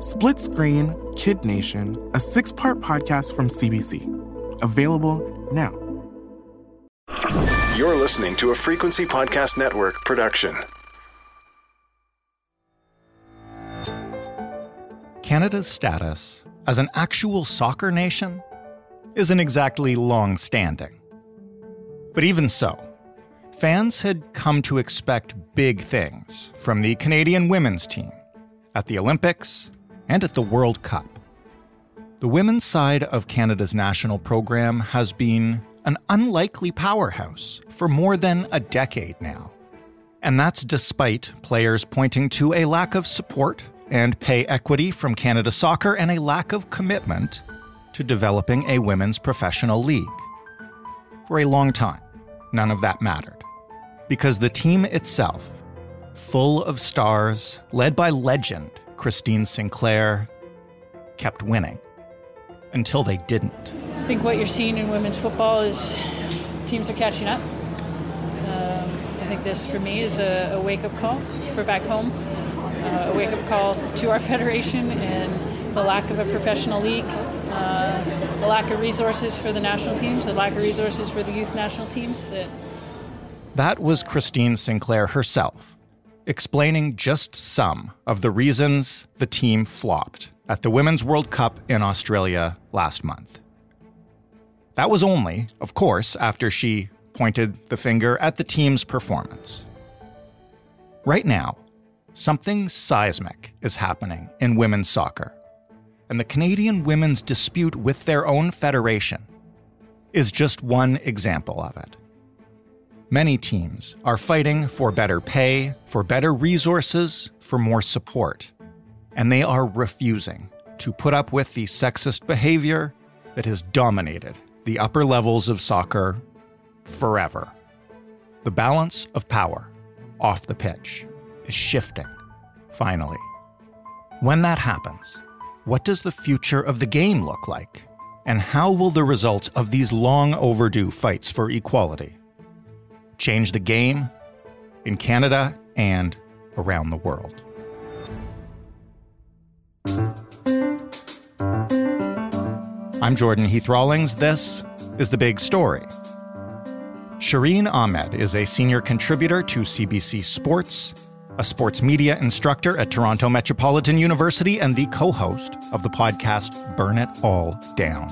Split Screen Kid Nation, a six part podcast from CBC. Available now. You're listening to a Frequency Podcast Network production. Canada's status as an actual soccer nation isn't exactly long standing. But even so, fans had come to expect big things from the Canadian women's team at the Olympics and at the World Cup. The women's side of Canada's national program has been an unlikely powerhouse for more than a decade now. And that's despite players pointing to a lack of support and pay equity from Canada Soccer and a lack of commitment to developing a women's professional league. For a long time, none of that mattered. Because the team itself, full of stars, led by legend Christine Sinclair, kept winning. Until they didn't. I think what you're seeing in women's football is teams are catching up. Um, I think this, for me, is a, a wake up call for back home uh, a wake up call to our federation and the lack of a professional league, uh, the lack of resources for the national teams, the lack of resources for the youth national teams. That that was Christine Sinclair herself, explaining just some of the reasons the team flopped at the Women's World Cup in Australia last month. That was only, of course, after she pointed the finger at the team's performance. Right now, Something seismic is happening in women's soccer. And the Canadian women's dispute with their own federation is just one example of it. Many teams are fighting for better pay, for better resources, for more support. And they are refusing to put up with the sexist behavior that has dominated the upper levels of soccer forever. The balance of power off the pitch is shifting, finally. When that happens, what does the future of the game look like? And how will the results of these long overdue fights for equality change the game in Canada and around the world? I'm Jordan Heath Rawlings. This is The Big Story. Shireen Ahmed is a senior contributor to CBC Sports a sports media instructor at Toronto Metropolitan University and the co host of the podcast Burn It All Down.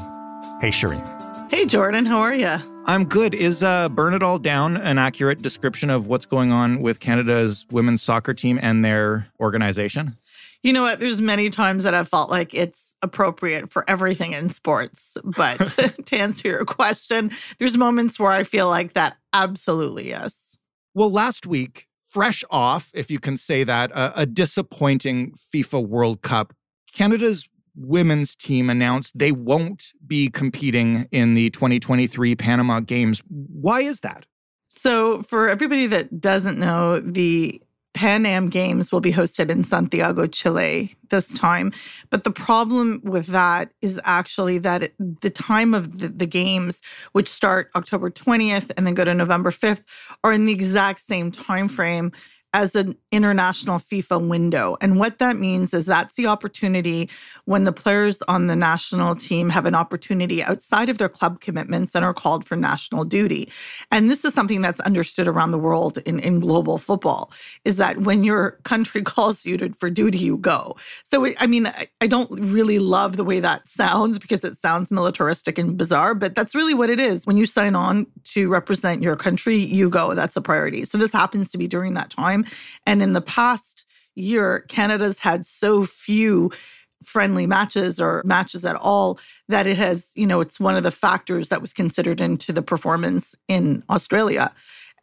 Hey, Shireen. Hey, Jordan. How are you? I'm good. Is uh, Burn It All Down an accurate description of what's going on with Canada's women's soccer team and their organization? You know what? There's many times that I've felt like it's appropriate for everything in sports. But to answer your question, there's moments where I feel like that absolutely yes. Well, last week, fresh off, if you can say that, a, a disappointing FIFA World Cup. Canada's women's team announced they won't be competing in the 2023 Panama Games. Why is that? So, for everybody that doesn't know, the Pan Am Games will be hosted in Santiago, Chile this time. But the problem with that is actually that it, the time of the, the, games, which start October 20th and then go to November 5th, are in the exact same time frame as an international FIFA window. And what that means is that's the opportunity when the players on the national team have an opportunity outside of their club commitments and are called for national duty. And this is something that's understood around the world in, in global football is that when your country calls you to, for duty, you go. So, I mean, I, I don't really love the way that sounds because it sounds militaristic and bizarre, but that's really what it is. When you sign on to represent your country, you go. That's a priority. So, this happens to be during that time time. And in the past year, Canada's had so few friendly matches or matches at all that it has, you know, it's one of the factors that was considered into the performance in Australia.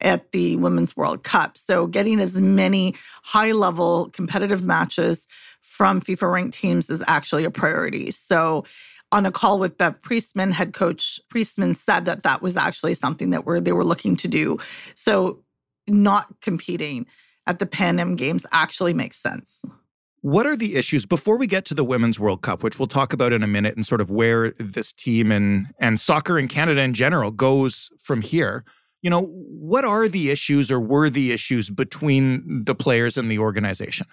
at the Women's World Cup. So, getting as many high level competitive matches from FIFA ranked teams is actually a priority. So, on a call with Bev Priestman, head coach Priestman said that that was actually something that were they were looking to do. So, not competing at the Pan Am Games actually makes sense. What are the issues before we get to the Women's World Cup, which we'll talk about in a minute, and sort of where this team and and soccer in Canada in general goes from here? You know, what are the issues or were the issues between the players and the organization?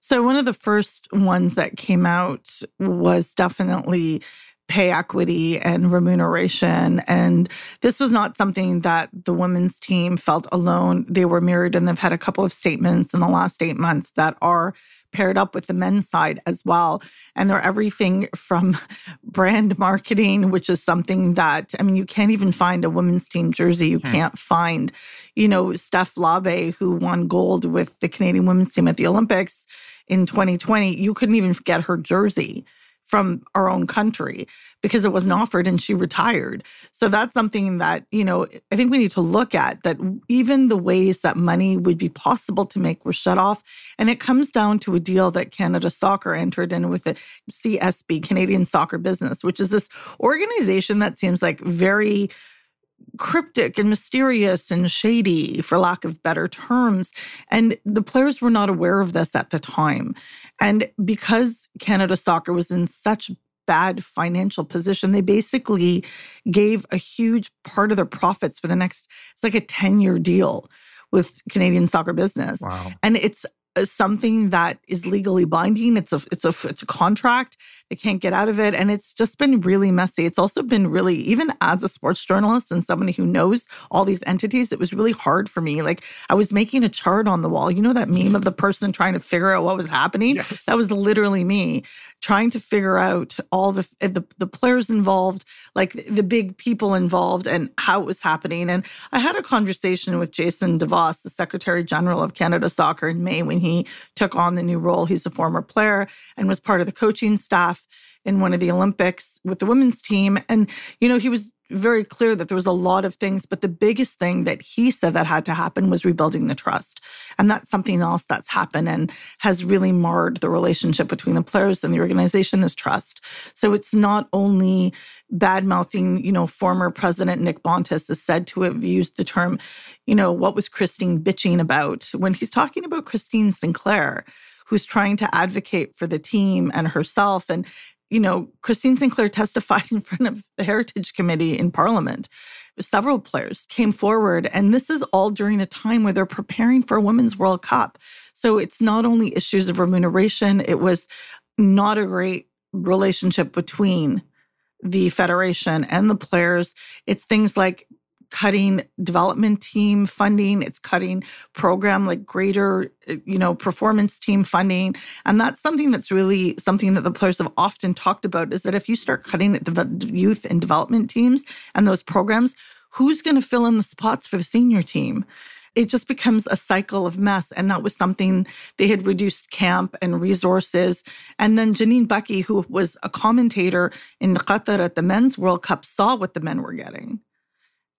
So one of the first ones that came out was definitely pay equity and remuneration. And this was not something that the women's team felt alone. They were mirrored and they've had a couple of statements in the last eight months that are paired up with the men's side as well. And they're everything from brand marketing, which is something that, I mean, you can't even find a women's team jersey. You hmm. can't find, you know, Steph Labbé, who won gold with the Canadian women's team at the Olympics in 2020. You couldn't even get her jersey from our own country because it wasn't offered and she retired. So that's something that, you know, I think we need to look at that even the ways that money would be possible to make were shut off. And it comes down to a deal that Canada Soccer entered in with the CSB, Canadian Soccer Business, which is this organization that seems like very cryptic and mysterious and shady, for lack of better terms. And the players were not aware of this at the time. And because Canada Soccer was in such bad financial position, they basically gave a huge part of their profits for the next, it's like a 10 year deal with Canadian soccer business. Wow. And it's something that is legally binding. It's a it's a it's a contract. They can't get out of it, and it's just been really messy. It's also been really even as a sports journalist and somebody who knows all these entities. It was really hard for me. Like I was making a chart on the wall. You know that meme of the person trying to figure out what was happening. Yes. That was literally me trying to figure out all the, eh, the the players involved, like the big people involved, and how it was happening. And I had a conversation with Jason DeVos, the Secretary General of Canada Soccer, in May when he took on the new role. He's a former player and was part of the coaching staff in one of the Olympics with the women's team. And, you know, he was very clear that there was a lot of things, but the biggest thing that he said that had to happen was rebuilding the trust. And that's something else that's happened and has really marred the relationship between the players and the organization is trust. So it's not only bad mouthing, you know, former President Nick Bontis is said to have used the term, you know, what was Christine bitching about when he's talking about Christine Sinclair who's trying to advocate for the team and herself. And you know, Christine Sinclair testified in front of the Heritage Committee in Parliament. Several players came forward, and this is all during a time where they're preparing for a Women's World Cup. So it's not only issues of remuneration, it was not a great relationship between the federation and the players. It's things like cutting development team funding it's cutting program like greater uh, you know performance team funding and that's something that's really something that the players have often talked about is that if you start cutting the youth and development teams and those programs who's going to fill in the spots for the senior team it just becomes a cycle of mess. And that was something they had reduced camp and resources. And then Janine Beckie, who was a commentator in Qatar at the Men's World Cup, saw what the men were getting.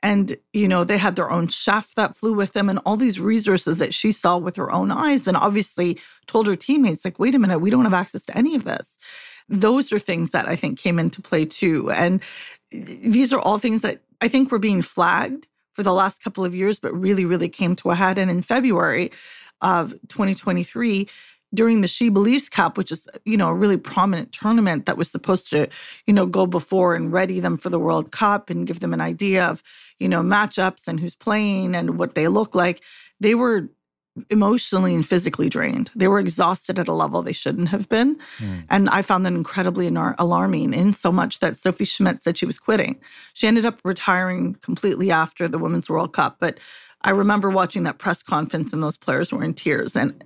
And, you know, they had their own chef that flew with them and all these resources that she saw with her own eyes and obviously told her teammates, like, wait a minute, we don't have access to any of this. Those are things that I think came into play too. And eh, these are all things that I think were being flagged for the last couple of years, but really, really came to a head. And in February of 2023, during the She Believes Cup, which is, you know, a really prominent tournament that was supposed to, you know, go before and ready them for the World Cup and give them an idea of, you know, matchups and who's playing and what they look like. They were emotionally and physically drained. They were exhausted at a level they shouldn't have been. Mm. And I found that incredibly alarming in so much that Sophie Schmidt said she was quitting. She ended up retiring completely after the Women's World Cup. But I remember watching that press conference and those players were in tears. And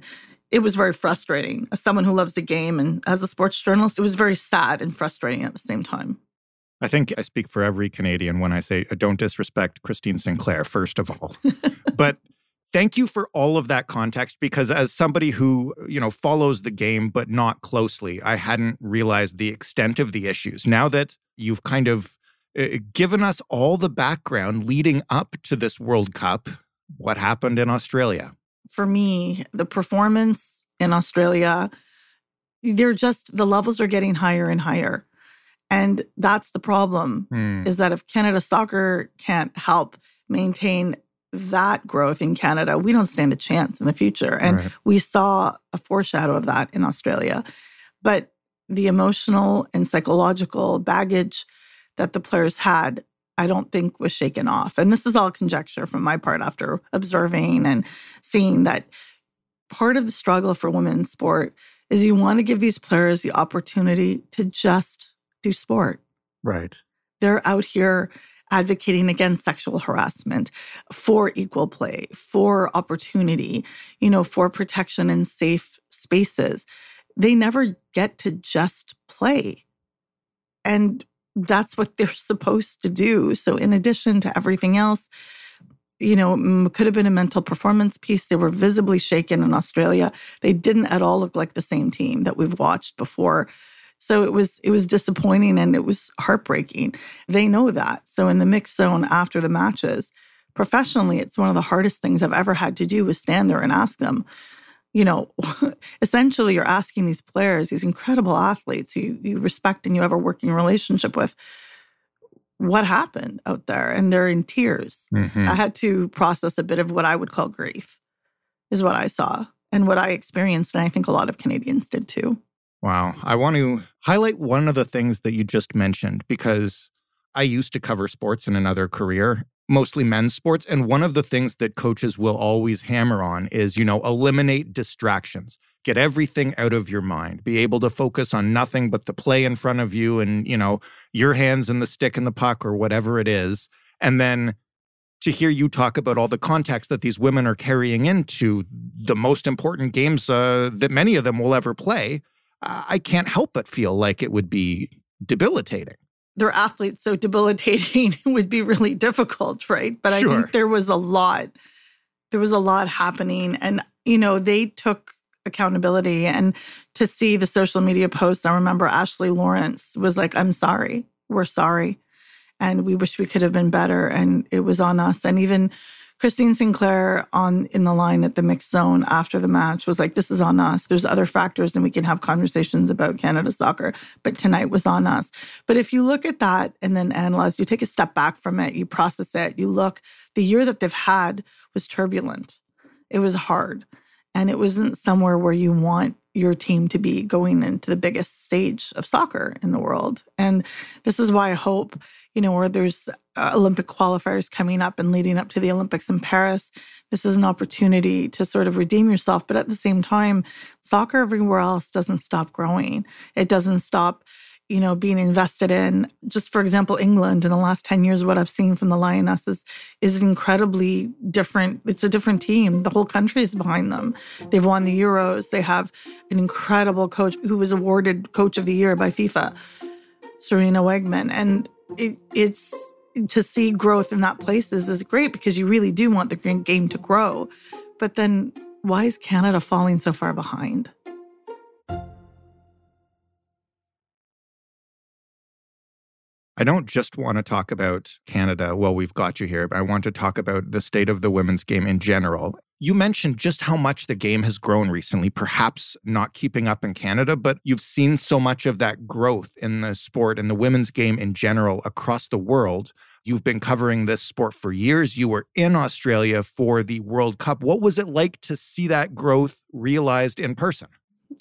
it was very frustrating. As someone who loves the game and as a sports journalist, it was very sad and frustrating at the same time. I think I speak for every Canadian when I say uh, don't disrespect Christine Sinclair, first of all. but thank you for all of that context because as somebody who, you know, follows the game but not closely, I hadn't realized the extent of the issues. Now that you've kind of uh, given us all the background leading up to this World Cup, what happened in Australia? For me, the performance in Australia, they're just, the levels are getting higher and higher. And that's the problem Hmm. is that if Canada soccer can't help maintain that growth in Canada, we don't stand a chance in the future. And Right. we saw a foreshadow of that in Australia. But the emotional and psychological baggage that the players had, I don't think was shaken off. And this is all conjecture from my part after observing and seeing that part of the struggle for women's sport is you want to give these players the opportunity to just do sport Right. they're out here advocating against sexual harassment for equal play for opportunity you know for protection in safe spaces they never get to just play and that's what they're supposed to do so in addition to everything else you know could have been a mental performance piece they were visibly shaken in australia they didn't at all look like the same team that we've watched before so it was it was disappointing and it was heartbreaking. They know that. So in the mixed zone after the matches, professionally, it's one of the hardest things I've ever had to do was stand there and ask them, you know, essentially you're asking these players, these incredible athletes who you, you respect and you have a working relationship with, what happened out there? And they're in tears. Mhm. I had to process a bit of what I would call grief, is what I saw and what I experienced. And I think a lot of Canadians did too. Wow. I want to highlight one of the things that you just mentioned because I used to cover sports in another career, mostly men's sports. And one of the things that coaches will always hammer on is, you know, eliminate distractions, get everything out of your mind, be able to focus on nothing but the play in front of you and, you know, your hands and the stick and the puck or whatever it is. And then to hear you talk about all the context that these women are carrying into the most important games uh, that many of them will ever play. I can't help but feel like it would be debilitating. They're athletes, so debilitating would be really difficult, right? But I think there was a lot, there was a lot happening. And, you know, they took accountability and to see the social media posts, I remember Ashley Lawrence was like, I'm sorry, we're sorry. And we wish we could have been better. And it was on us. And even Christine Sinclair on in the line at the mixed zone after the match was like, "This is on us. There's other factors, and we can have conversations about Canada soccer, but tonight was on us." But if you look at that and then analyze, you take a step back from it, you process it, you look. The year that they've had was turbulent. It was hard, and it wasn't somewhere where you want your team to be going into the biggest stage of soccer in the world. And this is why I hope, you know, where there's uh, Olympic qualifiers coming up and leading up to the Olympics in Paris, this is an opportunity to sort of redeem yourself. But at the same time, soccer everywhere else doesn't stop growing. It doesn't stop, you know, being invested in. Just for example, England in the last 10 years, what I've seen from the Lionesses is incredibly different, it's a different team. The whole country is behind them. They've won the Euros. They have an incredible coach who was awarded Coach of the Year by FIFA, Sarina Wiegman. And it, it's to see growth in that places is great because you really do want the game to grow. But then why is Canada falling so far behind? I don't just want to talk about Canada while we've got you here, but I want to talk about the state of the women's game in general. You mentioned just how much the game has grown recently, perhaps not keeping up in Canada, but you've seen so much of that growth in the sport and the women's game in general across the world. You've been covering this sport for years. You were in Australia for the World Cup. What was it like to see that growth realized in person?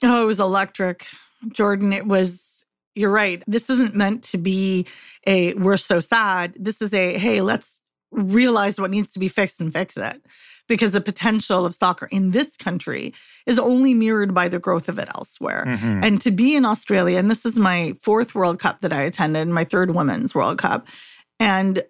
Oh, it was electric. Jordan, it was, you're right. This isn't meant to be a, we're so sad. This is a, hey, let's realize what needs to be fixed and fix it. Because the potential of soccer in this country is only mirrored by the growth of it elsewhere. Mhm. And to be in Australia, and this is my fourth World Cup that I attended, my third Women's World Cup, and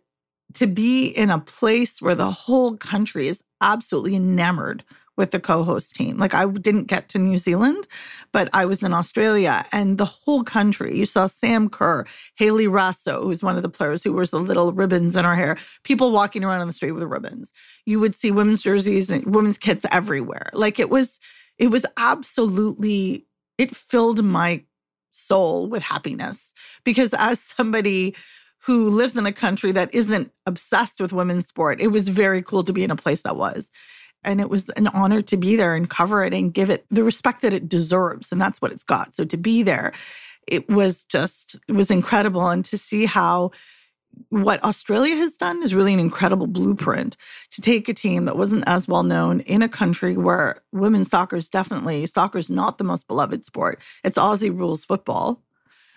to be in a place where the whole country is absolutely enamored with the co-host team. Like I didn't get to New Zealand, but I was in Australia and the whole country. You saw Sam Kerr, Hayley Raso, who's one of the players who wears the little ribbons in her hair, people walking around on the street with ribbons. You would see women's jerseys and women's kits everywhere. Like it was, it was absolutely, it filled my soul with happiness because as somebody who lives in a country that isn't obsessed with women's sport, it was very cool to be in a place that was. And it was an honor to be there and cover it and give it the respect that it deserves. And that's what it's got. So to be there, it was just, it was incredible. And to see how what Australia has done is really an incredible blueprint to take a team that wasn't as well known in a country where women's soccer is definitely soccer is not the most beloved sport. It's Aussie rules football.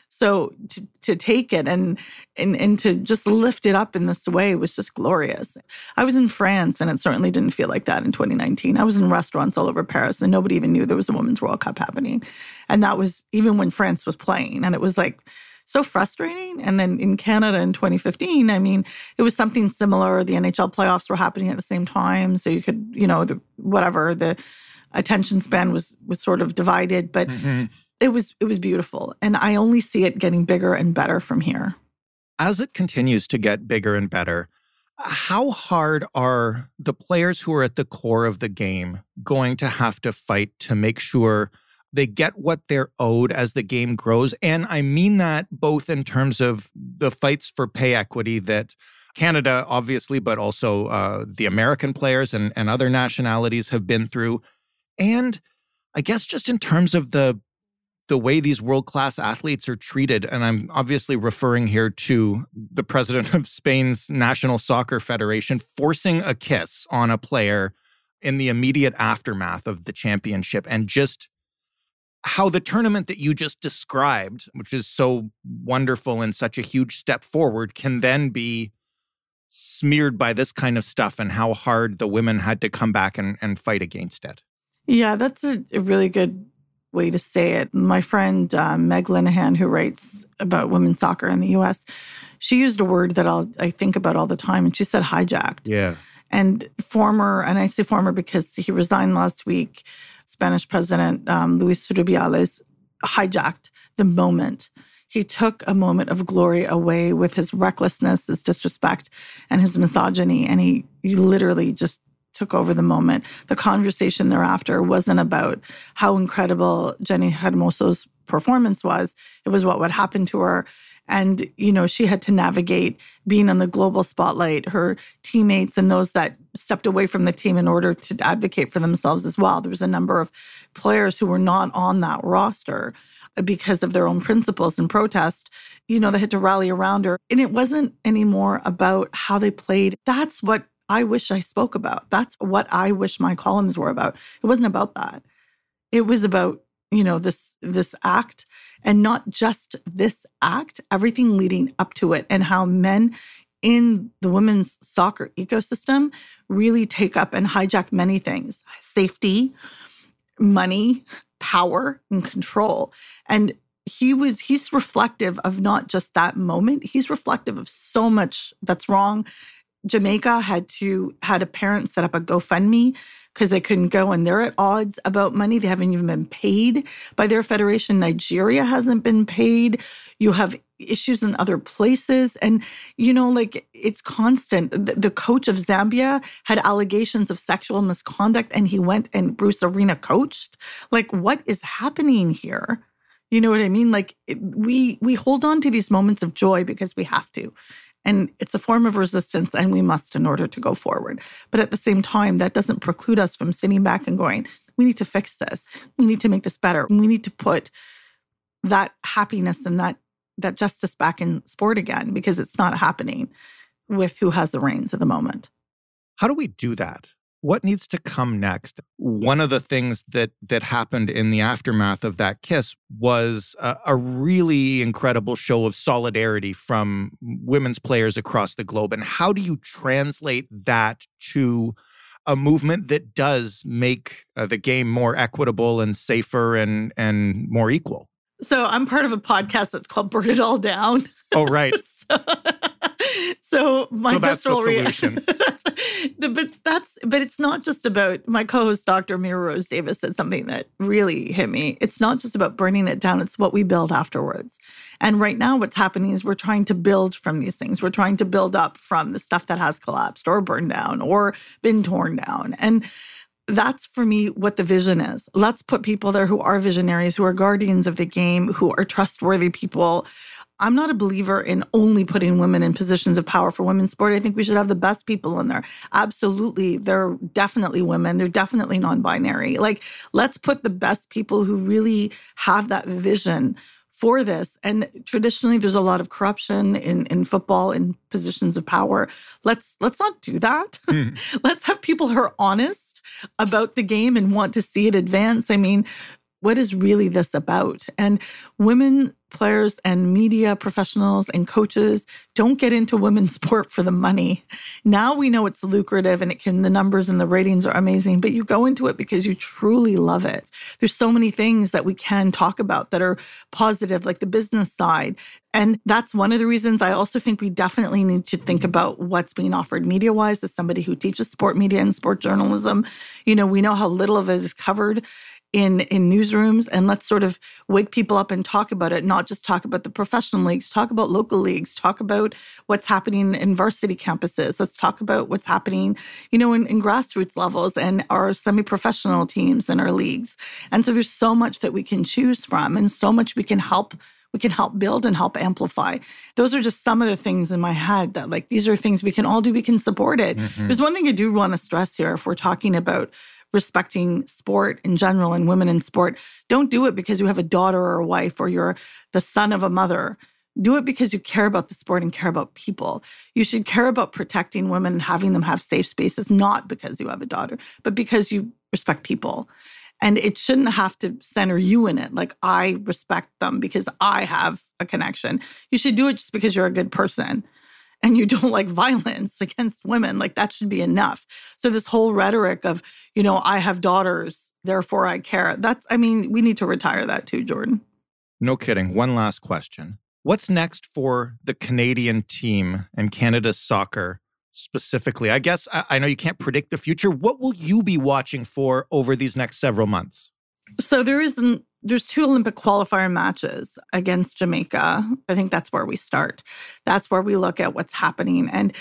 So to, to take it and, and and to just lift it up in this way was just glorious. I was in France and it certainly didn't feel like that in 2019. I was in restaurants all over Paris and nobody even knew there was a women's World Cup happening. And that was even when France was playing. And it was like so frustrating. And then in Canada in 2015, I mean, it was something similar. The NHL playoffs were happening at the same time. So you could, you know, the whatever, the attention span was was sort of divided. But mm-hmm it was it was beautiful. And i only see it getting bigger and better from here. As it continues to get bigger and better how hard are the players who are at the core of the game going to have to fight to make sure they get what they're owed as the game grows? And i mean that both in terms of the fights for pay equity that canada obviously but also uh, the american players and, and other nationalities have been through. And i guess just in terms of the the way these world class athletes are treated. And I'm obviously referring here to the president of Spain's National Soccer Federation forcing a kiss on a player in the immediate aftermath of the championship and just how the tournament that you just described, which is so wonderful and such a huge step forward, can then be smeared by this kind of stuff and how hard the women had to come back and, and fight against it. Yeah, that's a, a really good way to say it. My friend uh, Meg Linehan, who writes about women's soccer in the US, she used a word that I'll, I think about all the time, and she said hijacked. Yeah. And former, and I say former because he resigned last week, Spanish President um, Luis Rubiales hijacked the moment. He took a moment of glory away with his recklessness, his disrespect, and his misogyny. And he, he literally just took over the moment. The conversation thereafter wasn't about how incredible Jenni Hermoso's performance was. It was what would happen to her. And, you know, she had to navigate being on the global spotlight, her teammates and those that stepped away from the team in order to advocate for themselves as well. There was a number of players who were not on that roster because of their own principles and protest, you know, they had to rally around her. And it wasn't anymore about how they played. That's what I wish I spoke about. That's what I wish my columns were about. It wasn't about that. It was about, you know, this this act and not just this act, everything leading up to it and how men in the women's soccer ecosystem really take up and hijack many things. Safety, money, power, and control. And he was he's reflective of not just that moment he's reflective of so much that's wrong Jamaica had to had a parent set up a GoFundMe because they couldn't go and they're at odds about money. They haven't even been paid by their federation. Nigeria hasn't been paid. You have issues in other places. And, you know, like it's constant. The, coach of Zambia had allegations of sexual misconduct and he went and Bruce Arena coached. Like, what is happening here? You know what I mean? Like we we hold on to these moments of joy because we have to. And it's a form of resistance, and we must in order to go forward. But at the same time, that doesn't preclude us from sitting back and going, we need to fix this. We need to make this better. We need to put that happiness and that that justice back in sport again because it's not happening with who has the reins at the moment. How do we do that? What needs to come next? One of the things that that happened in the aftermath of that kiss was a, a, really incredible show of solidarity from women's players across the globe and how do you translate that to a movement that does make uh, the game more equitable and safer and and more equal? So i'm part of a podcast that's called burn it all down. Oh right. So, so my so visceral reaction but that's but it's not just about my co-host Dr. Amira Rose Davis said something that really hit me. It's not just about burning it down, it's what we build afterwards. And right now what's happening is we're trying to build from these things. We're trying to build up from the stuff that has collapsed or burned down or been torn down. And that's for me what the vision is. Let's put people there who are visionaries, who are guardians of the game, who are trustworthy people. I'm not a believer in only putting women in positions of power for women's sport. I think we should have the best people in there. Absolutely. They're definitely women. They're definitely non binary. Like, let's put the best people who really have that vision for this. And traditionally, there's a lot of corruption in, in football in positions of power. Let's let's not do that. Mm. let's have people who are honest about the game and want to see it advance. I mean, what is really this about? And women players and media professionals and coaches don't get into women's sport for the money. Now we know it's lucrative and it can the numbers and the ratings are amazing, but you go into it because you truly love it. There's so many things that we can talk about that are positive like the business side. And that's one of the reasons I also think we definitely need to think about what's being offered media wise as somebody who teaches sport media and sport journalism. You know, we know how little of it is covered in in newsrooms and let's sort of wake people up and talk about it not just talk about the professional leagues talk about local leagues talk about what's happening in varsity campuses let's talk about what's happening you know in, in grassroots levels and our semi-professional teams and our leagues and so there's so much that we can choose from and so much we can help we can help build and help amplify. Those are just some of the things in my head that, like, these are things we can all do. We can support it. Mm-hmm. There's one thing I do want to stress here if we're talking about respecting sport in general and women in sport. Don't do it because you have a daughter or a wife or you're the son of a mother. Do it because you care about the sport and care about people. You should care about protecting women and having them have safe spaces, not because you have a daughter, but because you respect people. And it shouldn't have to center you in it. Like, I respect them because I have a connection. You should do it just because you're a good person and you don't like violence against women, like that should be enough. So, this whole rhetoric of, you know, I have daughters, therefore I care, that's, I mean, we need to retire that too, Jordan. No kidding. One last question. What's next for the Canadian team and Canada soccer specifically? I guess I, I know you can't predict the future. What will you be watching for over these next several months? So, there isn't there's two Olympic qualifier matches against Jamaica. I think that's where we start. That's where we look at what's happening and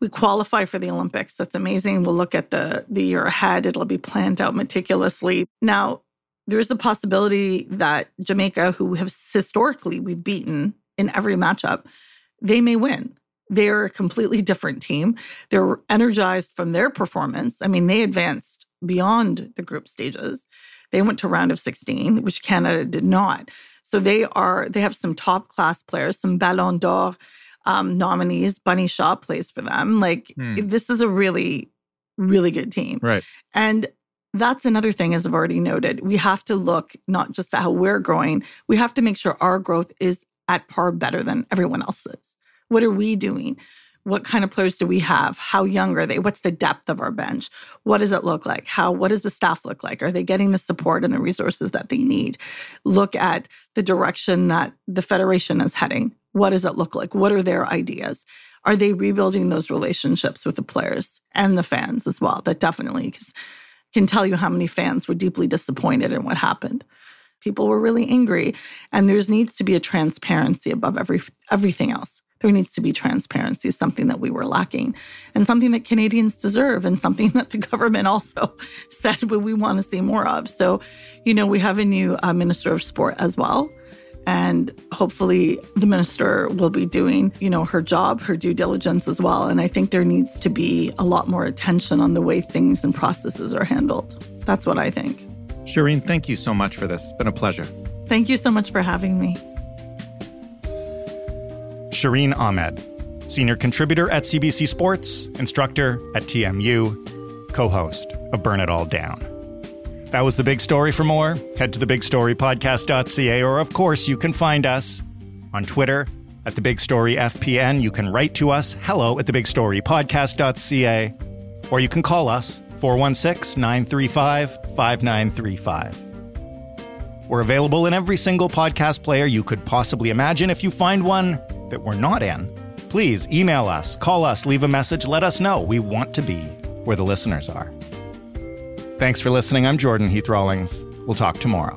we qualify for the Olympics. That's amazing. We'll look at the the year ahead. It'll be planned out meticulously. Now, there's a possibility that Jamaica, who have historically we've beaten in every matchup, they may win. They're a completely different team. They're energized from their performance. I mean, they advanced beyond the group stages. They went to round of 16, which Canada did not. So they are they have some top class players, some Ballon d'Or um, nominees. Bunny Shaw plays for them. Like hmm. this is a really, really good team. Right. And that's another thing, as I've already noted. We have to look not just at how we're growing, we have to make sure our growth is at par better than everyone else's. What are we doing? What kind of players do we have? How young are they? What's the depth of our bench? What does it look like? How what does the staff look like? Are they getting the support and the resources that they need? Look at the direction that the federation is heading. What does it look like? What are their ideas? Are they rebuilding those relationships with the players and the fans as well? That definitely can tell you how many fans were deeply disappointed in what happened. People were really angry and there needs to be a transparency above every everything else there needs to be transparency, something that we were lacking, and something that Canadians deserve, and something that the government also said we want to see more of. So, you know, we have a new uh, Minister of Sport as well. And hopefully, the minister will be doing, you know, her job, her due diligence as well. And I think there needs to be a lot more attention on the way things and processes are handled. That's what I think. Shireen, thank you so much for this. It's been a pleasure. Thank you so much for having me. Shireen Ahmed, senior contributor at CBC Sports, instructor at TMU, co host of Burn It All Down. That was the big story. For more, head to thebigstorypodcast.ca, or of course, you can find us on Twitter at the Big Story FPN. You can write to us, hello at thebigstorypodcast.ca, or you can call us 416 935 5935. We're available in every single podcast player you could possibly imagine. If you find one, that we're not in, please email us, call us, leave a message, let us know. We want to be where the listeners are. Thanks for listening. I'm Jordan Heath Rawlings. We'll talk tomorrow.